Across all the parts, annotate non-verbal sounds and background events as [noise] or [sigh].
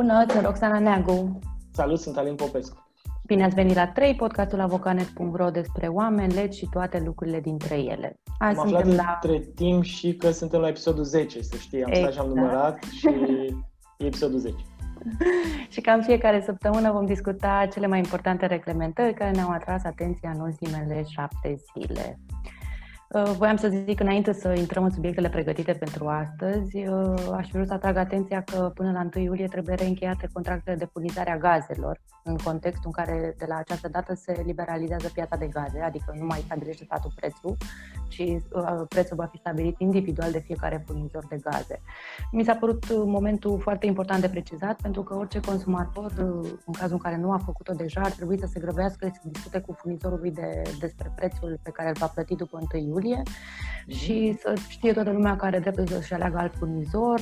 Bună, sunt Roxana Neagu. Salut, sunt Alin Popescu. Bine ați venit la 3, podcastul avocanet.ro despre oameni, legi și toate lucrurile dintre ele. Azi am aflat la... între timp și că suntem la episodul 10, să știi. Am exact. stat și am exact. numărat și e episodul 10. [laughs] și cam fiecare săptămână vom discuta cele mai importante reglementări care ne-au atras atenția în ultimele șapte zile. Uh, voiam să zic, înainte să intrăm în subiectele pregătite pentru astăzi, uh, aș vrea să atrag atenția că până la 1 iulie trebuie reîncheiate contractele de furnizare a gazelor, în contextul în care de la această dată se liberalizează piața de gaze, adică nu mai stabilește statul prețul, ci uh, prețul va fi stabilit individual de fiecare furnizor de gaze. Mi s-a părut momentul foarte important de precizat, pentru că orice consumator, în cazul în care nu a făcut-o deja, ar trebui să se grăbească să discute cu furnizorul de, despre prețul pe care îl va plăti după 1 iulie iulie mhm. și să știe toată lumea care are dreptul să-și aleagă alt furnizor,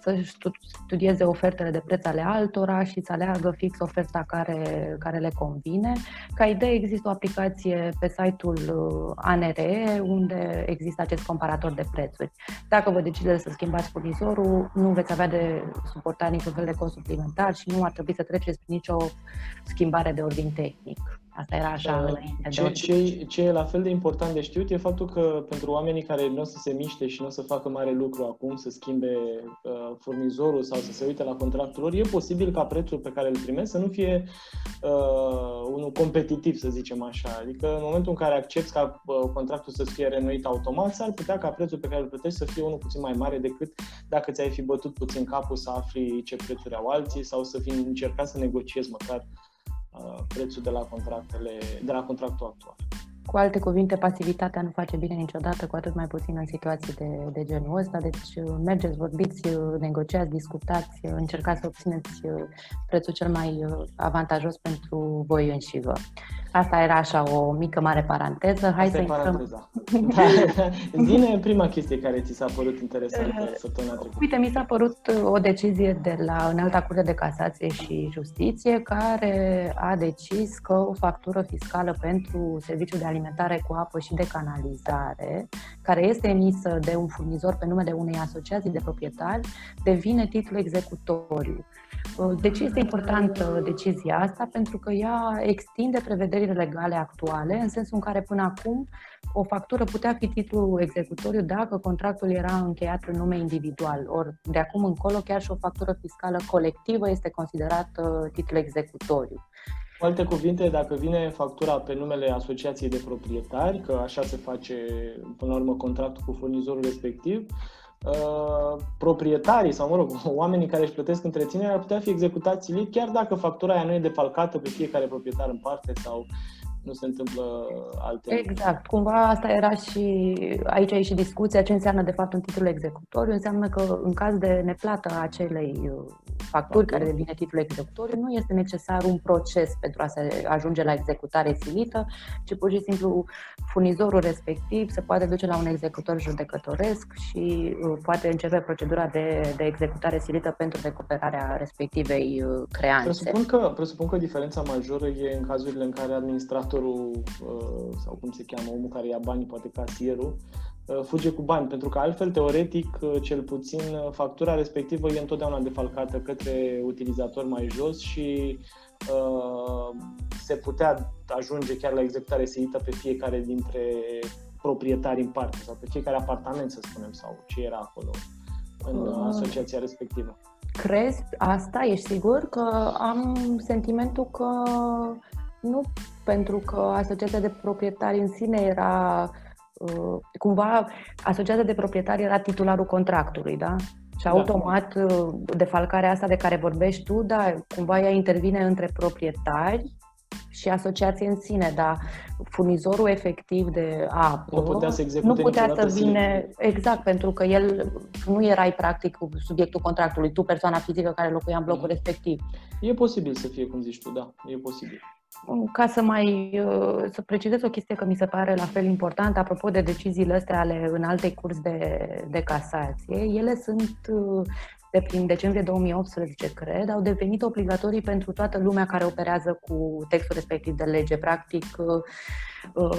să studieze ofertele de preț ale altora și să aleagă fix oferta care, care le convine. Ca idee există o aplicație pe site-ul uh, ANRE unde există acest comparator de prețuri. Dacă vă decideți să schimbați furnizorul, nu veți avea de suportat niciun fel de cost suplimentar și nu ar trebui să treceți prin nicio schimbare de ordin tehnic. Asta era așa uh, înainte ce, ce, ce e la fel de important de știut e faptul că pentru oamenii care nu o să se miște și nu o să facă mare lucru acum, să schimbe uh, furnizorul sau să se uite la contractul lor, e posibil ca prețul pe care îl primesc să nu fie uh, unul competitiv, să zicem așa. Adică în momentul în care accepti ca uh, contractul să fie renuit automat, s-ar putea ca prețul pe care îl plătești să fie unul puțin mai mare decât dacă ți-ai fi bătut puțin capul să afli ce prețuri au alții sau să fi încercat să negociezi măcar Uh, prețul de la, contractele, de la contractul actual. Cu alte cuvinte, pasivitatea nu face bine niciodată, cu atât mai puțin în situații de, de genul ăsta. Deci uh, mergeți, vorbiți, uh, negociați, discutați, încercați să obțineți prețul cel mai avantajos pentru voi înși vă. Asta era așa o mică mare paranteză. Hai Asta să paranteza. da. [laughs] Zine prima chestie care ți s-a părut interesantă uh, săptămâna trecută. Uite, mi s-a părut uh, o decizie de la Înalta Curte de Casație și Justiție care a decis că o factură fiscală pentru serviciul de alimentare cu apă și de canalizare, care este emisă de un furnizor pe numele unei asociații de proprietari, devine titlu executoriu. Uh, de ce este importantă decizia asta? Pentru că ea extinde prevederile legale actuale, în sensul în care până acum o factură putea fi titlu executoriu dacă contractul era încheiat în nume individual. Ori de acum încolo chiar și o factură fiscală colectivă este considerată titlu executoriu. Cu alte cuvinte, dacă vine factura pe numele asociației de proprietari, că așa se face până la urmă contractul cu furnizorul respectiv, Uh, proprietarii sau, mă rog, [laughs] oamenii care își plătesc întreținerea ar putea fi executați chiar dacă factura aia nu e defalcată pe fiecare proprietar în parte sau nu se întâmplă alte Exact. Cumva asta era și aici e și discuția ce înseamnă de fapt un titlu executoriu. Înseamnă că în caz de neplată a acelei uh, facturi care devine titlu executoriu, nu este necesar un proces pentru a se ajunge la executare silită, ci pur și simplu furnizorul respectiv se poate duce la un executor judecătoresc și uh, poate începe procedura de, de executare silită pentru recuperarea respectivei uh, creanțe. Presupun că, presupun că diferența majoră e în cazurile în care administratorul operatorul uh, sau cum se cheamă, omul care ia banii, poate casierul, uh, fuge cu bani, pentru că altfel, teoretic, uh, cel puțin, factura respectivă e întotdeauna defalcată către utilizator mai jos și uh, se putea ajunge chiar la executare silită pe fiecare dintre proprietari în parte sau pe fiecare apartament, să spunem, sau ce era acolo în uh. asociația respectivă. Crezi asta? Ești sigur? Că am sentimentul că nu pentru că asociația de proprietari în sine era uh, cumva asociația de proprietari era titularul contractului, da? Și da. automat uh, defalcarea asta de care vorbești tu, da, cumva ea intervine între proprietari și asociație în sine, dar furnizorul efectiv de apă nu putea să, nu putea să vină, exact, pentru că el nu erai practic subiectul contractului, tu persoana fizică care locuia în blocul mm. respectiv. E posibil să fie cum zici tu, da, e posibil. Ca să mai uh, să precizez o chestie că mi se pare la fel importantă, apropo de deciziile astea ale în alte curs de, de casație, ele sunt uh, de prin decembrie 2018, cred, au devenit obligatorii pentru toată lumea care operează cu textul respectiv de lege. Practic, uh, uh,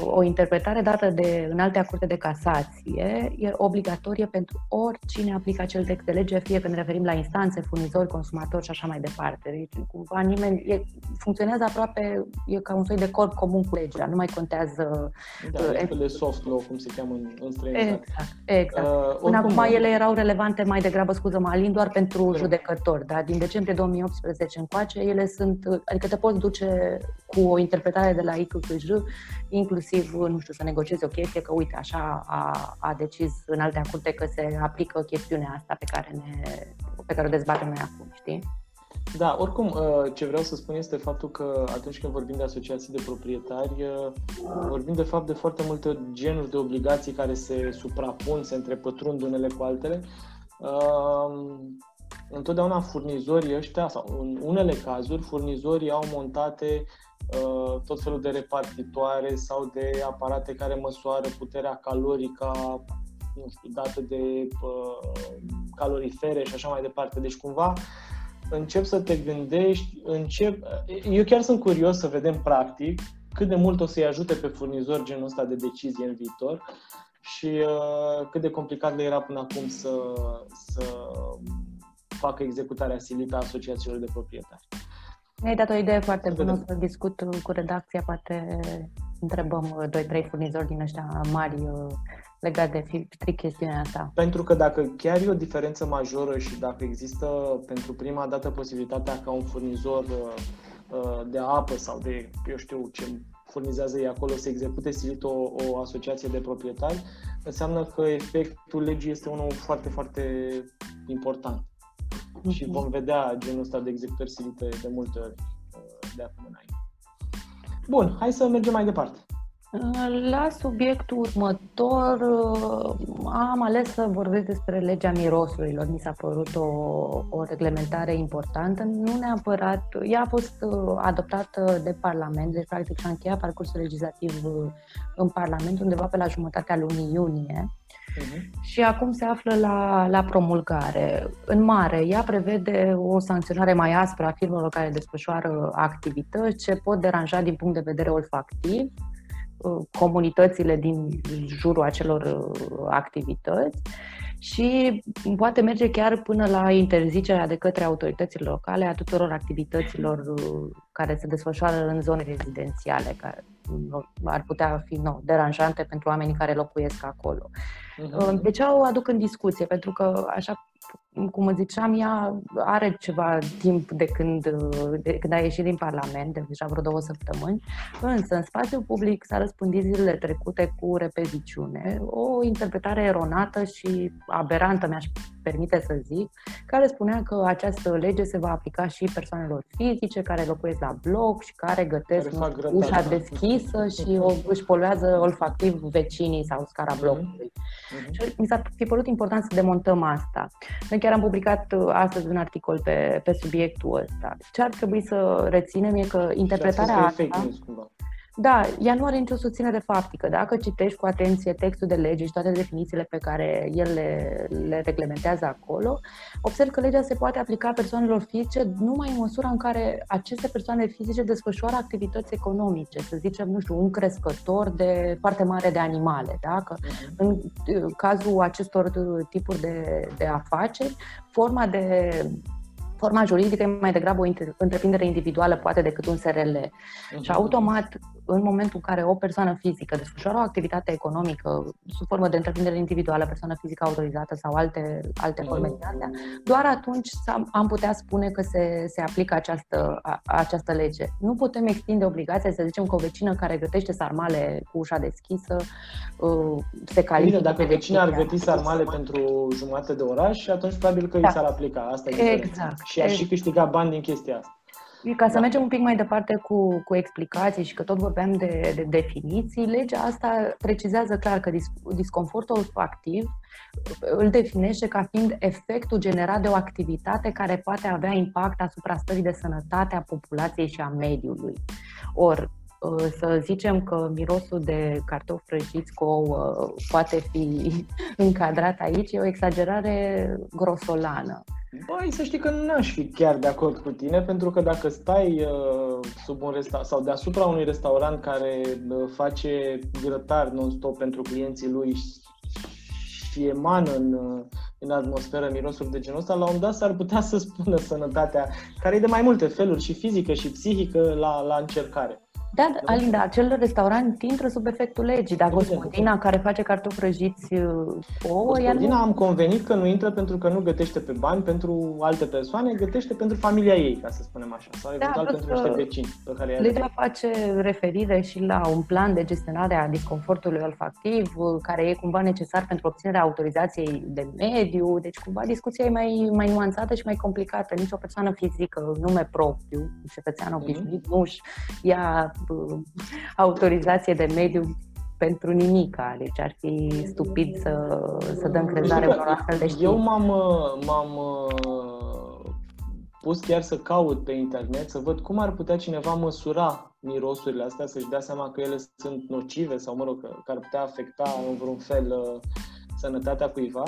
o interpretare dată de în alte curte de casație e obligatorie pentru oricine aplică acel text de lege, fie că ne referim la instanțe, furnizori, consumatori și așa mai departe. Deci, cumva, nimeni, e, funcționează aproape, e ca un soi de corp comun cu legea, nu mai contează... Da, uh, de soft law, cum se cheamă în, în străinătate. Exact, exact. Uh, Până acum ele erau relevante mai degrabă, scuză-mă, Alin, doar pentru judecători, dar din decembrie 2018 încoace, ele sunt, adică te poți duce cu o interpretare de la ICCJ, inclusiv, nu știu, să negociezi o chestie, că uite, așa a, a decis în alte curte că se aplică chestiunea asta pe care, ne, pe care o dezbatem noi acum, știi? Da, oricum, uh, ce vreau să spun este faptul că atunci când vorbim de asociații de proprietari, uh, vorbim de fapt de foarte multe genuri de obligații care se suprapun, se întrepătrund unele cu altele. Uh, întotdeauna furnizorii ăștia, sau în unele cazuri, furnizorii au montate tot felul de repartitoare sau de aparate care măsoară puterea calorică nu știu, dată de calorifere și așa mai departe. Deci cumva încep să te gândești, încep... Eu chiar sunt curios să vedem practic cât de mult o să-i ajute pe furnizor genul ăsta de decizie în viitor și uh, cât de complicat le era până acum să, să facă executarea silită a asociațiilor de proprietari. Mi-ai dat o idee foarte bună să discut cu redacția, poate întrebăm 2-3 furnizori din ăștia mari uh, legat de strict chestiunea asta. Pentru că dacă chiar e o diferență majoră și dacă există pentru prima dată posibilitatea ca un furnizor uh, uh, de apă sau de, eu știu, ce furnizează ei acolo să execute silit o, o asociație de proprietari, înseamnă că efectul legii este unul foarte, foarte important. Mm-hmm. Și vom vedea genul ăsta de executări silite de multe ori uh, de acum înainte. Bun, hai să mergem mai departe. La subiectul următor am ales să vorbesc despre legea mirosurilor. Mi s-a părut o, o reglementare importantă, nu neapărat, ea a fost adoptată de Parlament, deci practic și-a încheiat parcursul legislativ în Parlament undeva pe la jumătatea lunii iunie. Uh-huh. Și acum se află la, la promulgare. În mare, ea prevede o sancționare mai aspră a firmelor care desfășoară activități ce pot deranja din punct de vedere olfactiv, Uh, comunitățile din jurul acelor uh, activități și poate merge chiar până la interzicerea de către autoritățile locale a tuturor activităților uh, care se desfășoară în zone rezidențiale, care ar putea fi nou, deranjante pentru oamenii care locuiesc acolo. Uh-huh. De ce o aduc în discuție? Pentru că, așa cum ziceam, ea are ceva timp de când, de când a ieșit din Parlament, de deja vreo două săptămâni, însă în spațiul public s-a răspândit zilele trecute cu repeziciune, o interpretare eronată și aberantă, mi-aș permite să zic, care spunea că această lege se va aplica și persoanelor fizice care locuiesc la bloc și care gătesc care ușa deschisă și o, își poluează olfactiv vecinii sau scara mhm. blocului. Mm-hmm. Și mi s-a fi părut important să demontăm asta. Noi chiar am publicat uh, astăzi un articol pe, pe subiectul ăsta. Ce ar trebui să reținem e că interpretarea asta... Da, ea nu are nicio susținere faptică. Dacă citești cu atenție textul de lege și toate definițiile pe care el le, le reglementează acolo, observ că legea se poate aplica persoanelor fizice numai în măsura în care aceste persoane fizice desfășoară activități economice, să zicem, nu știu, un crescător de foarte mare de animale. Da? Că mhm. în uh, cazul acestor uh, tipuri de, de afaceri, forma de forma juridică e mai degrabă o întreprindere individuală, poate, decât un SRL. Uh-huh. Și automat, în momentul în care o persoană fizică desfășoară o activitate economică sub formă de întreprindere individuală, persoană fizică autorizată sau alte, alte forme de astea, doar atunci am putea spune că se, se aplică această, a, această lege. Nu putem extinde obligația, să zicem, că o vecină care gătește sarmale cu ușa deschisă uh, se califică. Bine, dacă vecina ar găti sarmale pentru jumătate de oraș, atunci probabil că da. i s-ar aplica. Asta exact și aș și câștigat bani din chestia asta. Ca să da. mergem un pic mai departe cu, cu explicații și că tot vorbeam de, de definiții, legea asta precizează clar că dis, disconfortul olfactiv îl definește ca fiind efectul generat de o activitate care poate avea impact asupra stării de sănătate a populației și a mediului. Or, să zicem că mirosul de cartofi prăjiți cu ouă poate fi [laughs] încadrat aici e o exagerare grosolană. Băi, să știi că nu aș fi chiar de acord cu tine, pentru că dacă stai uh, sub un resta- sau deasupra unui restaurant care face grătar non-stop pentru clienții lui și emană în, în atmosferă mirosuri de genul ăsta, la un dat s-ar putea să spună sănătatea, care e de mai multe feluri, și fizică și psihică, la, la încercare. Da, Alinda, acel restaurant intră sub efectul legii, dar gospodina care face cartofi prăjiți uh, ouă... Gospodina nu... am convenit că nu intră pentru că nu gătește pe bani pentru alte persoane, gătește pentru familia ei, ca să spunem așa, sau da, eventual pentru niște vecini pe care Legea face referire și la un plan de gestionare a disconfortului olfactiv, uh, care e cumva necesar pentru obținerea autorizației de mediu, deci cumva discuția e mai, mai nuanțată și mai complicată. Nici o persoană fizică, nume propriu, cetățean mhm. obișnuit, mm-hmm. nu-și ia Uh, autorizație de mediu pentru nimica, deci ar fi stupid să, să dăm crezare unor astfel de știri. Eu m-am, uh, m-am uh, pus chiar să caut pe internet, să văd cum ar putea cineva măsura mirosurile astea, să-și dea seama că ele sunt nocive sau, mă rog, că, că ar putea afecta în vreun fel sănătatea cuiva.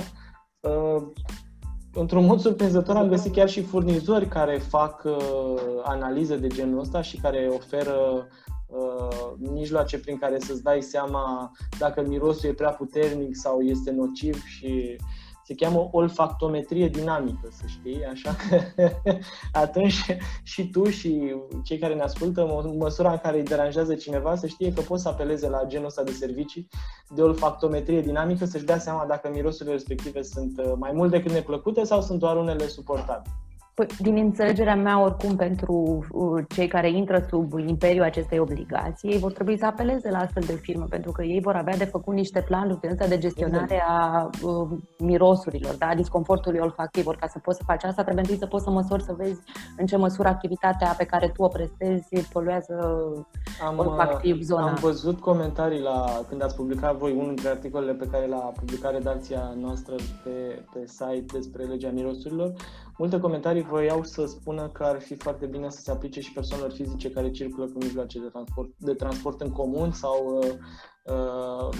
Într-un mod surprinzător am găsit chiar și furnizori care fac uh, analize de genul ăsta și care oferă uh, mijloace prin care să-ți dai seama dacă mirosul e prea puternic sau este nociv și se cheamă olfactometrie dinamică, să știi, așa că [laughs] atunci și tu și cei care ne ascultă, în măsura în care îi deranjează cineva, să știe că poți să apeleze la genul ăsta de servicii de olfactometrie dinamică, să-și dea seama dacă mirosurile respective sunt uh, mai mult decât neplăcute sau sunt doar unele suportabile. Păi, din înțelegerea mea, oricum, pentru uh, cei care intră sub imperiul acestei obligații, ei vor trebui să apeleze la astfel de firme, pentru că ei vor avea de făcut niște planuri de, de gestionare a uh, mirosurilor, da? a disconfortului olfactiv. Ori ca să poți să faci asta, trebuie întâi să poți să măsori, să vezi în ce măsură activitatea pe care tu o prestezi poluează am, olfactiv zona. Am văzut comentarii la când ați publicat voi unul dintre articolele pe care l-a publicat redacția noastră pe, pe site despre legea mirosurilor Multe comentarii voiau să spună că ar fi foarte bine să se aplice și persoanelor fizice care circulă cu mijloace de transport, de transport în comun sau uh, uh,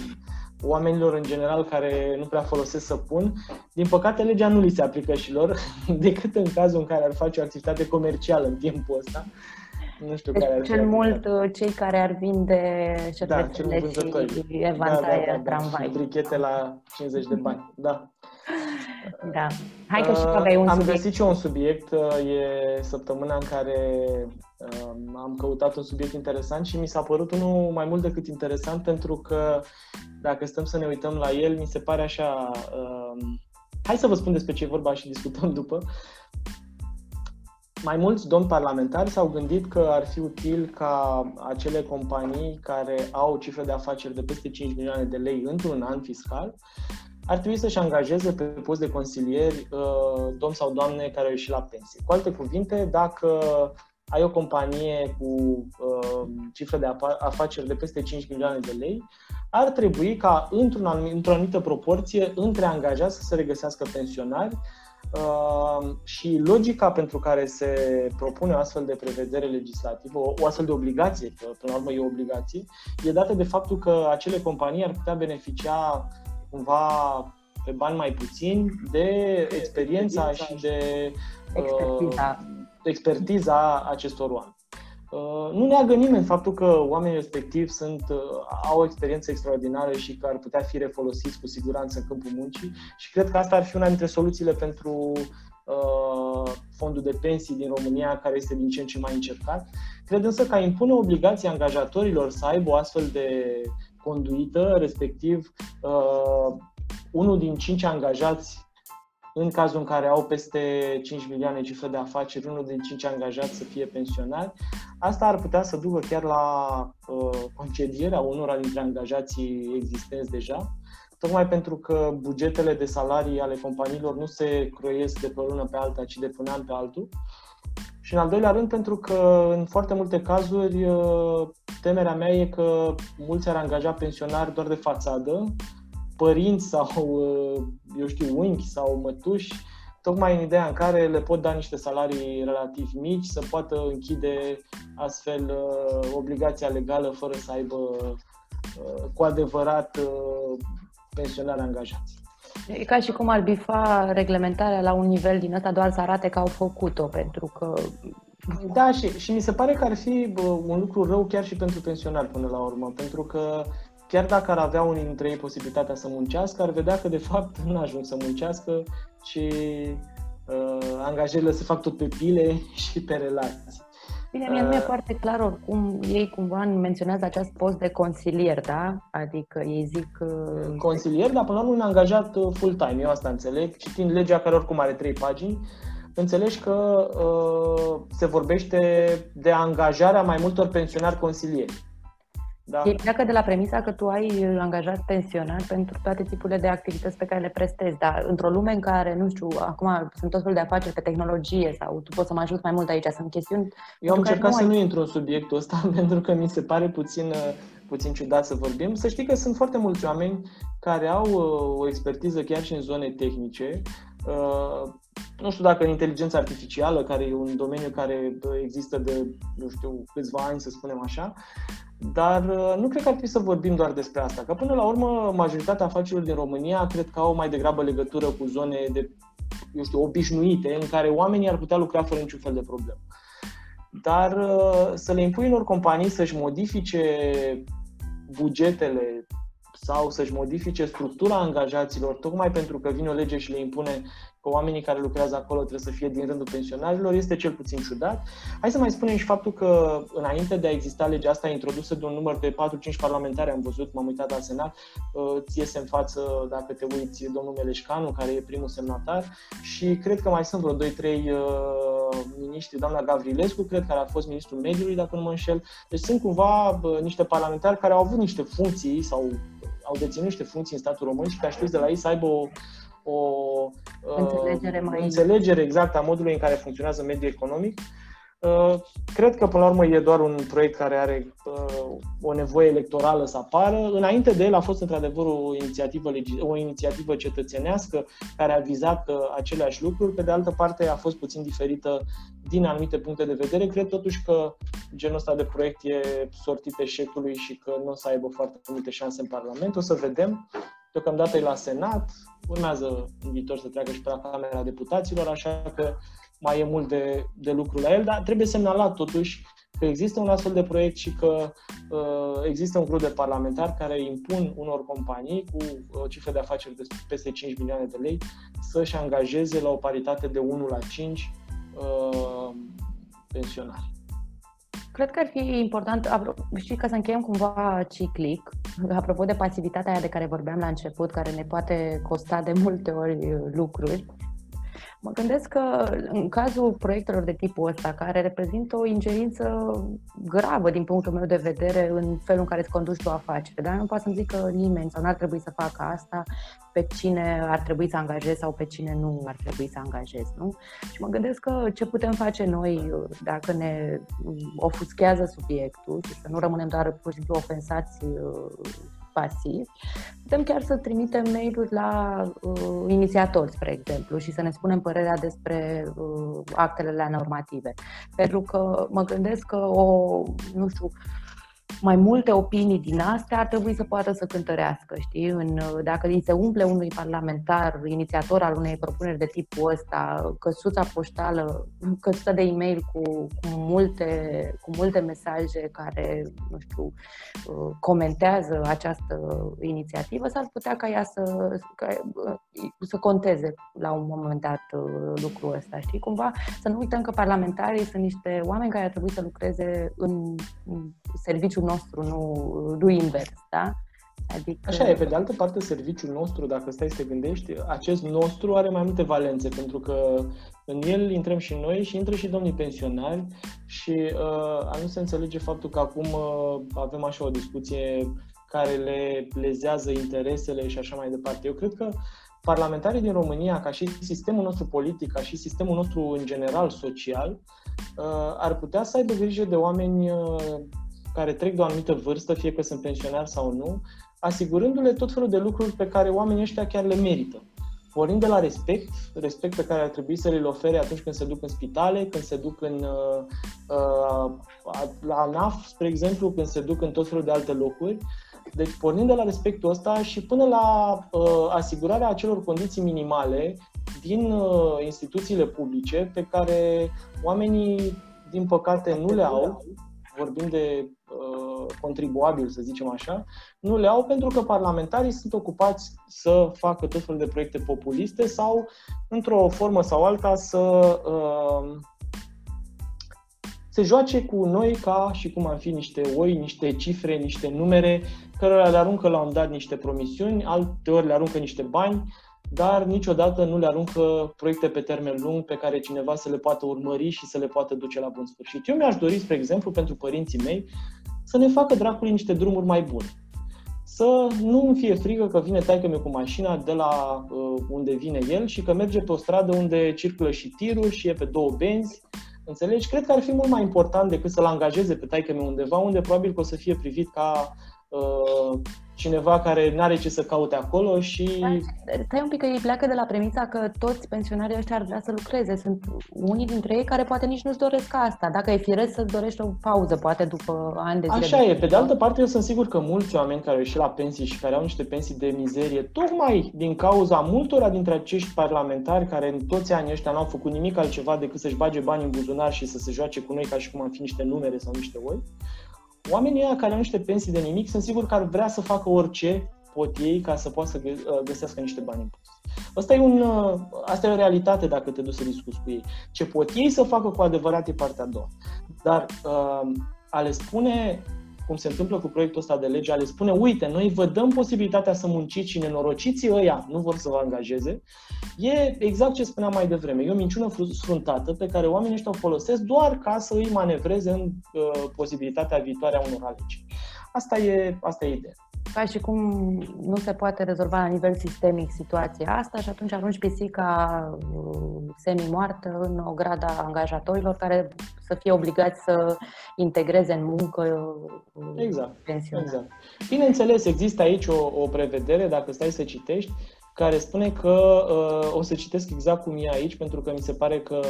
oamenilor în general care nu prea folosesc săpun. Din păcate, legea nu li se aplică și lor, [laughs] decât în cazul în care ar face o activitate comercială în timpul ăsta. Nu știu deci care ar cel mult uh, cei care ar vinde șervețele da, și evantaie da, da, da, tramvai. Și brichete la 50 de bani, da. Da. Hai că și tu aveai un Am subiect. găsit și eu un subiect. Uh, e săptămâna în care um, am căutat un subiect interesant și mi s-a părut unul mai mult decât interesant pentru că dacă stăm să ne uităm la el, mi se pare așa... Um, hai să vă spun despre ce e vorba și discutăm după. Mai mulți domni parlamentari s-au gândit că ar fi util ca acele companii care au cifre de afaceri de peste 5 milioane de lei într-un an fiscal ar trebui să-și angajeze pe post de consilieri uh, domn sau doamne care au ieșit la pensie. Cu alte cuvinte, dacă ai o companie cu uh, cifră de afaceri de peste 5 milioane de lei, ar trebui ca într-un într-o anumită proporție între angajați să se regăsească pensionari uh, și logica pentru care se propune o astfel de prevedere legislativă, o, o astfel de obligație, că până la urmă e o obligație, e dată de faptul că acele companii ar putea beneficia cumva pe bani mai puțini de experiența și de expertiza, uh, expertiza acestor oameni. Uh, nu neagă nimeni faptul că oamenii respectivi sunt, uh, au o experiență extraordinară și că ar putea fi refolosiți cu siguranță în câmpul muncii și cred că asta ar fi una dintre soluțiile pentru uh, fondul de pensii din România, care este din ce în ce mai încercat. Cred însă că a impune obligația angajatorilor să aibă o astfel de conduită, respectiv uh, unul din cinci angajați în cazul în care au peste 5 milioane cifre de afaceri, unul din 5 angajați să fie pensionari, asta ar putea să ducă chiar la uh, concedierea unora dintre angajații existenți deja, tocmai pentru că bugetele de salarii ale companiilor nu se croiesc de pe o lună pe alta, ci de pe un an pe altul. Și în al doilea rând, pentru că în foarte multe cazuri uh, temerea mea e că mulți ar angaja pensionari doar de fațadă, părinți sau, uh, eu știu, unchi sau mătuși, tocmai în ideea în care le pot da niște salarii relativ mici, să poată închide astfel uh, obligația legală fără să aibă cu adevărat pensionari angajați. E ca și cum ar bifa reglementarea la un nivel din ăsta doar să arate că au făcut-o, pentru că Da, și, și mi se pare că ar fi bă, un lucru rău chiar și pentru pensionari până la urmă, pentru că chiar dacă ar avea unii dintre ei posibilitatea să muncească, ar vedea că de fapt nu ajung să muncească și uh, angajările se fac tot pe pile [laughs] și pe relații. Bine, mie uh, nu e foarte clar oricum, ei cumva menționează acest post de consilier, da? Adică ei zic... Uh... Consilier, dar până la urmă un angajat uh, full-time, eu asta înțeleg, citind legea care oricum are trei pagini, înțelegi că uh, se vorbește de angajarea mai multor pensionari consilieri. Da. Ei pleacă de la premisa că tu ai angajat pensionar pentru toate tipurile de activități pe care le prestezi, dar într-o lume în care, nu știu, acum sunt tot felul de afaceri pe tehnologie sau tu poți să mă ajut mai mult aici, sunt chestiuni... Eu am încercat nu să ai... nu intru în subiectul ăsta [laughs] pentru că mi se pare puțin, puțin ciudat să vorbim. Să știi că sunt foarte mulți oameni care au uh, o expertiză chiar și în zone tehnice, uh, nu știu dacă inteligența artificială, care e un domeniu care există de, nu știu, câțiva ani, să spunem așa, dar uh, nu cred că ar trebui să vorbim doar despre asta, că până la urmă majoritatea afacerilor din România cred că au mai degrabă legătură cu zone de, eu știu, obișnuite, în care oamenii ar putea lucra fără niciun fel de problemă. Dar uh, să le impui unor companii să-și modifice bugetele sau să-și modifice structura angajaților, tocmai pentru că vine o lege și le impune că oamenii care lucrează acolo trebuie să fie din rândul pensionarilor, este cel puțin ciudat. Hai să mai spunem și faptul că înainte de a exista legea asta introdusă de un număr de 4-5 parlamentari, am văzut, m-am uitat la Senat, uh, ți iese în față, dacă te uiți, domnul Meleșcanu, care e primul semnatar și cred că mai sunt vreo 2-3 uh, miniștri, doamna Gavrilescu, cred că a fost ministrul mediului, dacă nu mă înșel. Deci sunt cumva niște parlamentari care au avut niște funcții sau au deținut niște funcții în statul român și că aștept de la ei să aibă o, o înțelegere, mai... înțelegere exactă a modului în care funcționează mediul economic. Uh, cred că, până la urmă, e doar un proiect care are uh, o nevoie electorală să apară. Înainte de el a fost, într-adevăr, o inițiativă, o inițiativă cetățenească care a vizat uh, aceleași lucruri. Pe de altă parte, a fost puțin diferită din anumite puncte de vedere. Cred, totuși, că genul ăsta de proiect e sortit eșecului și că nu o să aibă foarte multe șanse în Parlament. O să vedem. Deocamdată e la Senat, urmează în viitor să treacă și pe la Camera Deputaților, așa că mai e mult de, de lucru la el, dar trebuie semnalat totuși că există un astfel de proiect și că uh, există un grup de parlamentari care impun unor companii cu o cifră de afaceri de peste 5 milioane de lei să-și angajeze la o paritate de 1 la 5 uh, pensionari. Cred că ar fi important, știi, ca să încheiem cumva ciclic, apropo de pasivitatea aia de care vorbeam la început, care ne poate costa de multe ori lucruri, Mă gândesc că în cazul proiectelor de tipul ăsta, care reprezintă o ingerință gravă din punctul meu de vedere în felul în care îți conduci tu afacere, dar nu poate să-mi zică nimeni sau nu ar trebui să facă asta, pe cine ar trebui să angajezi sau pe cine nu ar trebui să angajezi, nu? Și mă gândesc că ce putem face noi dacă ne ofuschează subiectul și să nu rămânem doar pur și simplu ofensați pasiv, putem chiar să trimitem mail-uri la uh, inițiatori, spre exemplu, și să ne spunem părerea despre uh, actele normative. Pentru că mă gândesc că o, nu știu, mai multe opinii din astea ar trebui să poată să cântărească, știi? În, dacă îi se umple unui parlamentar, inițiator al unei propuneri de tipul ăsta, căsuța poștală, căsuța de e-mail cu, cu, multe, cu multe mesaje care, nu știu, uh, comentează această inițiativă, s-ar putea ca ea să, ca, uh, să conteze la un moment dat uh, lucrul ăsta, știi? Cumva să nu uităm că parlamentarii sunt niște oameni care ar trebui să lucreze în serviciul nostru, nu, nu invers, da? Adică... Așa e, pe de altă parte, serviciul nostru, dacă stai să te gândești, acest nostru are mai multe valențe, pentru că în el intrăm și noi și intră și domnii pensionari și uh, a nu se înțelege faptul că acum uh, avem așa o discuție care le lezează interesele și așa mai departe. Eu cred că parlamentarii din România, ca și sistemul nostru politic, ca și sistemul nostru în general social, uh, ar putea să aibă grijă de oameni uh, care trec de o anumită vârstă, fie că sunt pensionari sau nu, asigurându-le tot felul de lucruri pe care oamenii ăștia chiar le merită. Pornind de la respect, respect pe care ar trebui să le ofere atunci când se duc în spitale, când se duc în, uh, uh, la ANAF, spre exemplu, când se duc în tot felul de alte locuri. Deci, pornind de la respectul ăsta și până la uh, asigurarea acelor condiții minimale din uh, instituțiile publice pe care oamenii din păcate, nu le au, vorbim de uh, contribuabil, să zicem așa, nu le au pentru că parlamentarii sunt ocupați să facă tot felul de proiecte populiste sau, într-o formă sau alta, să uh, se joace cu noi ca și cum am fi niște oi, niște cifre, niște numere, cărora le aruncă la un dat niște promisiuni, alte ori le aruncă niște bani, dar niciodată nu le aruncă proiecte pe termen lung pe care cineva să le poată urmări și să le poată duce la bun sfârșit. Eu mi-aș dori, spre exemplu, pentru părinții mei, să ne facă dracului niște drumuri mai bune. Să nu îmi fie frică că vine taică meu cu mașina de la uh, unde vine el și că merge pe o stradă unde circulă și tiruri și e pe două benzi. Înțelegi? Cred că ar fi mult mai important decât să-l angajeze pe taică meu undeva, unde probabil că o să fie privit ca uh, cineva care nu are ce să caute acolo și... Stai un pic că ei pleacă de la premisa că toți pensionarii ăștia ar vrea să lucreze. Sunt unii dintre ei care poate nici nu-și doresc asta. Dacă e firesc să-ți dorești o pauză, poate după ani de zile. Așa de e. Pe de altă parte, eu sunt sigur că mulți oameni care au ieșit la pensii și care au niște pensii de mizerie, tocmai din cauza multora dintre acești parlamentari care în toți anii ăștia n-au făcut nimic altceva decât să-și bage bani în buzunar și să se joace cu noi ca și cum am fi niște numere sau niște oi, Oamenii ăia care au niște pensii de nimic sunt sigur că ar vrea să facă orice pot ei ca să poată să uh, găsească niște bani în plus. Asta e, un, uh, asta e o realitate dacă te duci să discuți cu ei. Ce pot ei să facă cu adevărat e partea a doua. Dar uh, a le spune cum se întâmplă cu proiectul ăsta de lege, a le spune, uite, noi vă dăm posibilitatea să munciți și nenorociții ăia nu vor să vă angajeze, e exact ce spuneam mai devreme. E o minciună sfruntată pe care oamenii ăștia o folosesc doar ca să îi manevreze în uh, posibilitatea viitoare a unor alegeri. Asta e, asta e ideea ca și cum nu se poate rezolva la nivel sistemic situația asta și atunci arunci pisica uh, semi-moartă în o grada angajatorilor care să fie obligați să integreze în muncă uh, exact, exact. Bineînțeles, există aici o, o prevedere, dacă stai să citești, care spune că, uh, o să citesc exact cum e aici, pentru că mi se pare că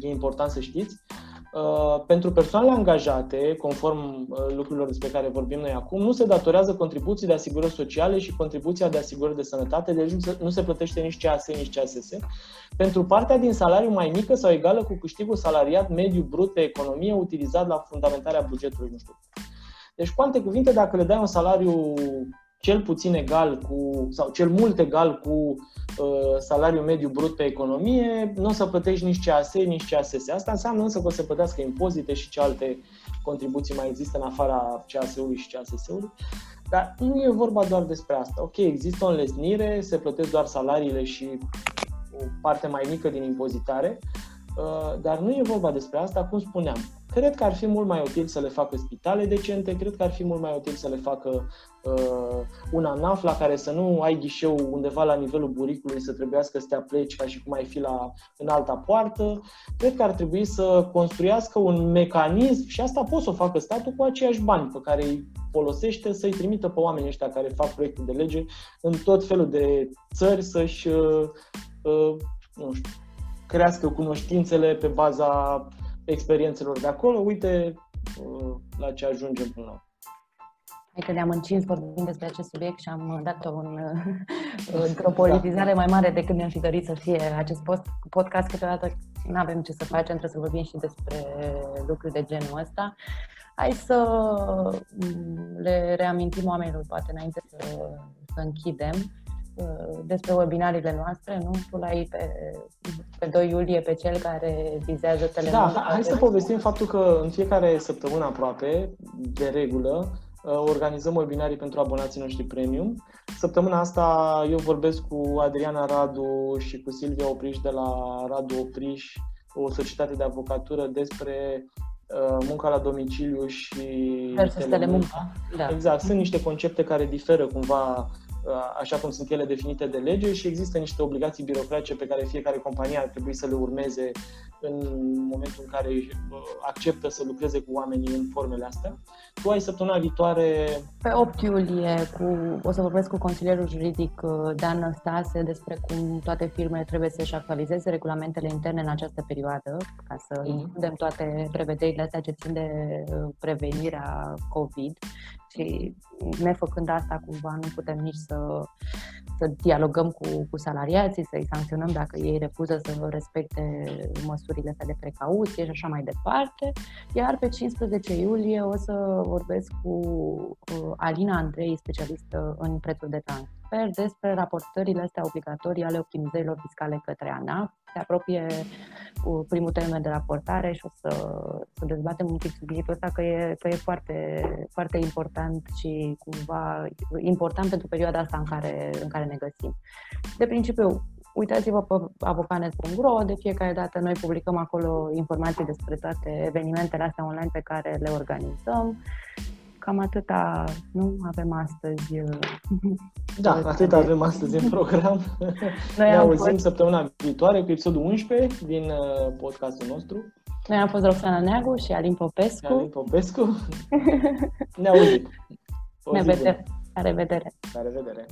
e important să știți, Uh, pentru persoanele angajate, conform uh, lucrurilor despre care vorbim noi acum, nu se datorează contribuții de asigurări sociale și contribuția de asigurări de sănătate, deci nu se, nu se plătește nici CAS, nici CASS. Pentru partea din salariu mai mică sau egală cu câștigul salariat mediu brut pe economie utilizat la fundamentarea bugetului, nu știu. Deci, cu alte cuvinte, dacă le dai un salariu cel puțin egal cu, sau cel mult egal cu uh, salariul mediu brut pe economie, nu o să plătești nici CAS, nici CASS. Asta înseamnă însă că o să plătească impozite și ce alte contribuții mai există în afara CAS-ului și CASS-ului. Dar nu e vorba doar despre asta. Ok, există o înlesnire, se plătesc doar salariile și o parte mai mică din impozitare, uh, dar nu e vorba despre asta, cum spuneam. Cred că ar fi mult mai util să le facă spitale decente, cred că ar fi mult mai util să le facă uh, un ANAF la care să nu ai ghișeu undeva la nivelul buricului să trebuiască să te apleci ca și cum ai fi la, în alta poartă. Cred că ar trebui să construiască un mecanism și asta pot să o facă statul cu aceiași bani pe care îi folosește să-i trimită pe oamenii ăștia care fac proiecte de lege în tot felul de țări să-și uh, uh, nu știu, crească cunoștințele pe baza experiențelor de acolo, uite uh, la ce ajungem până la Hai că ne-am încins vorbind despre acest subiect și am dat-o în, [laughs] într-o politizare mai mare decât ne-am fi dorit să fie acest post, podcast. Câteodată nu avem ce să facem, trebuie să vorbim și despre lucruri de genul ăsta. Hai să mm, le reamintim oamenilor, poate înainte să, să închidem, Uh, despre webinarile noastre, nu? Tu l-ai pe, pe 2 iulie pe cel care vizează telemunca. Da, hai să povestim faptul că în fiecare săptămână aproape, de regulă, uh, organizăm webinarii pentru abonații noștri premium. Săptămâna asta eu vorbesc cu Adriana Radu și cu Silvia Opriș de la Radu Opriș, o societate de avocatură despre uh, munca la domiciliu și Versus telemunca. Da. Exact, sunt niște concepte care diferă cumva așa cum sunt ele definite de lege și există niște obligații birocratice pe care fiecare companie ar trebui să le urmeze în momentul în care uh, acceptă să lucreze cu oamenii în formele astea. Tu ai săptămâna viitoare... Pe 8 iulie cu, o să vorbesc cu consilierul juridic uh, Dan Năstase despre cum toate firmele trebuie să-și actualizeze regulamentele interne în această perioadă ca să mm-hmm. includem toate prevederile astea ce țin de uh, prevenirea COVID și nefăcând asta cumva nu putem nici să să dialogăm cu, cu salariații, să-i sancționăm dacă ei refuză să respecte măsurile de precauție și așa mai departe. Iar pe 15 iulie o să vorbesc cu uh, Alina Andrei, specialistă în prețuri de transfer, despre raportările astea obligatorii ale optimizărilor fiscale către ANAF. Se apropie cu primul termen de raportare și o să, să dezbatem un pic subiectul ăsta, că e, că e foarte, foarte important și cumva important pentru perioada asta în care, în care ne găsim. De principiu, uitați-vă pe avocanet.ro, de fiecare dată noi publicăm acolo informații despre toate evenimentele astea online pe care le organizăm. Cam atâta nu avem astăzi. [laughs] Da, atât avem astăzi în program. [laughs] Noi ne auzim fost... săptămâna viitoare cu episodul 11 din uh, podcastul nostru. Noi am fost Roxana Neagu și Alin Popescu. Alin Popescu. [laughs] ne auzim. ne vedem. La revedere. La revedere.